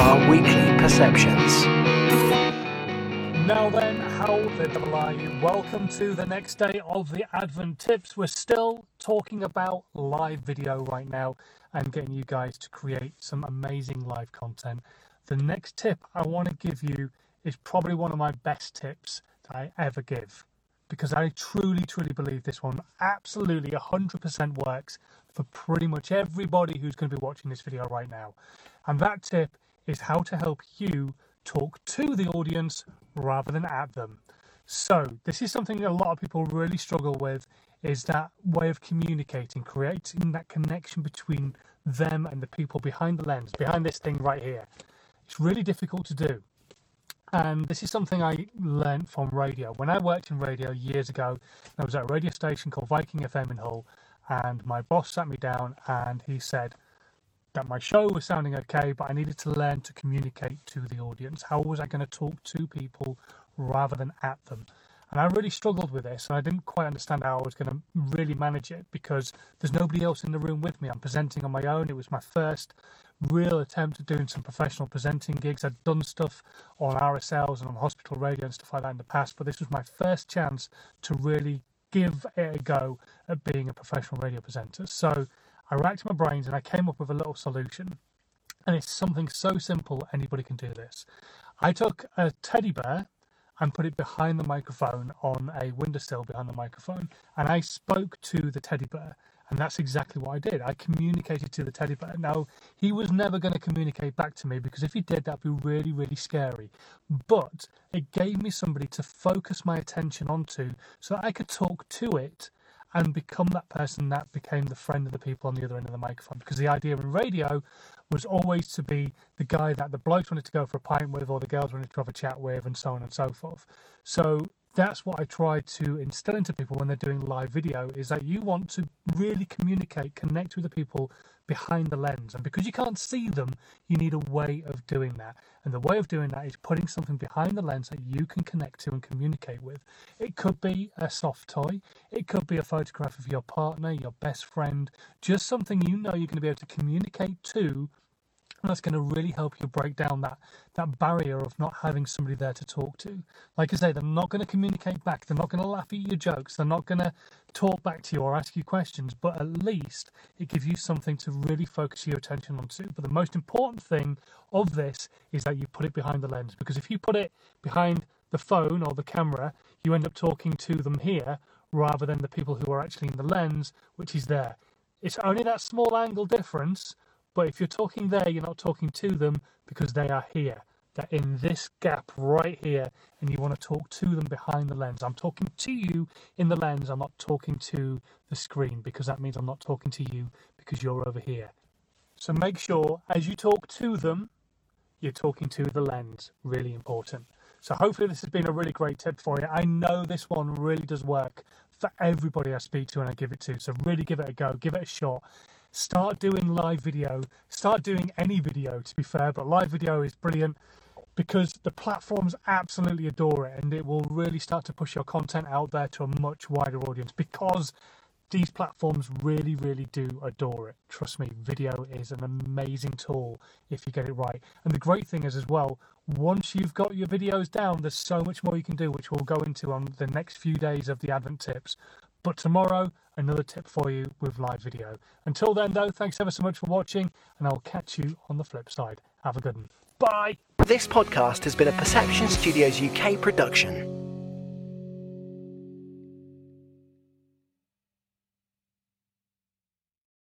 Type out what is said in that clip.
our weekly perceptions. Now then, how the double are you? Welcome to the next day of the Advent Tips. We're still talking about live video right now and getting you guys to create some amazing live content. The next tip I want to give you is probably one of my best tips that I ever give because I truly, truly believe this one absolutely 100% works for pretty much everybody who's going to be watching this video right now. And that tip is how to help you talk to the audience rather than at them. So, this is something a lot of people really struggle with is that way of communicating, creating that connection between them and the people behind the lens, behind this thing right here. It's really difficult to do. And this is something I learned from radio. When I worked in radio years ago, I was at a radio station called Viking FM in Hull, and my boss sat me down and he said that my show was sounding okay, but I needed to learn to communicate to the audience. How was I going to talk to people rather than at them? And I really struggled with this, and I didn't quite understand how I was going to really manage it because there's nobody else in the room with me. I'm presenting on my own. It was my first real attempt at doing some professional presenting gigs. I'd done stuff on RSLs and on hospital radio and stuff like that in the past, but this was my first chance to really give it a go at being a professional radio presenter. So I racked my brains and I came up with a little solution. And it's something so simple, anybody can do this. I took a teddy bear and put it behind the microphone on a windowsill behind the microphone. And I spoke to the teddy bear. And that's exactly what I did. I communicated to the teddy bear. Now, he was never going to communicate back to me because if he did, that'd be really, really scary. But it gave me somebody to focus my attention onto so that I could talk to it and become that person that became the friend of the people on the other end of the microphone. Because the idea in radio was always to be the guy that the blokes wanted to go for a pint with or the girls wanted to have a chat with and so on and so forth. So that's what I try to instill into people when they're doing live video is that you want to really communicate, connect with the people behind the lens. And because you can't see them, you need a way of doing that. And the way of doing that is putting something behind the lens that you can connect to and communicate with. It could be a soft toy, it could be a photograph of your partner, your best friend, just something you know you're going to be able to communicate to and that's going to really help you break down that that barrier of not having somebody there to talk to. Like I say, they're not going to communicate back. They're not going to laugh at your jokes. They're not going to talk back to you or ask you questions. But at least it gives you something to really focus your attention onto. But the most important thing of this is that you put it behind the lens. Because if you put it behind the phone or the camera, you end up talking to them here rather than the people who are actually in the lens, which is there. It's only that small angle difference but if you're talking there, you're not talking to them because they are here. They're in this gap right here, and you want to talk to them behind the lens. I'm talking to you in the lens, I'm not talking to the screen because that means I'm not talking to you because you're over here. So make sure as you talk to them, you're talking to the lens. Really important. So hopefully this has been a really great tip for you. I know this one really does work for everybody I speak to and I give it to. So really give it a go, give it a shot. Start doing live video. Start doing any video, to be fair, but live video is brilliant because the platforms absolutely adore it and it will really start to push your content out there to a much wider audience because these platforms really, really do adore it. Trust me, video is an amazing tool if you get it right. And the great thing is, as well, once you've got your videos down, there's so much more you can do, which we'll go into on the next few days of the Advent tips. But tomorrow, another tip for you with live video. Until then, though, thanks ever so much for watching, and I'll catch you on the flip side. Have a good one. Bye. This podcast has been a Perception Studios UK production.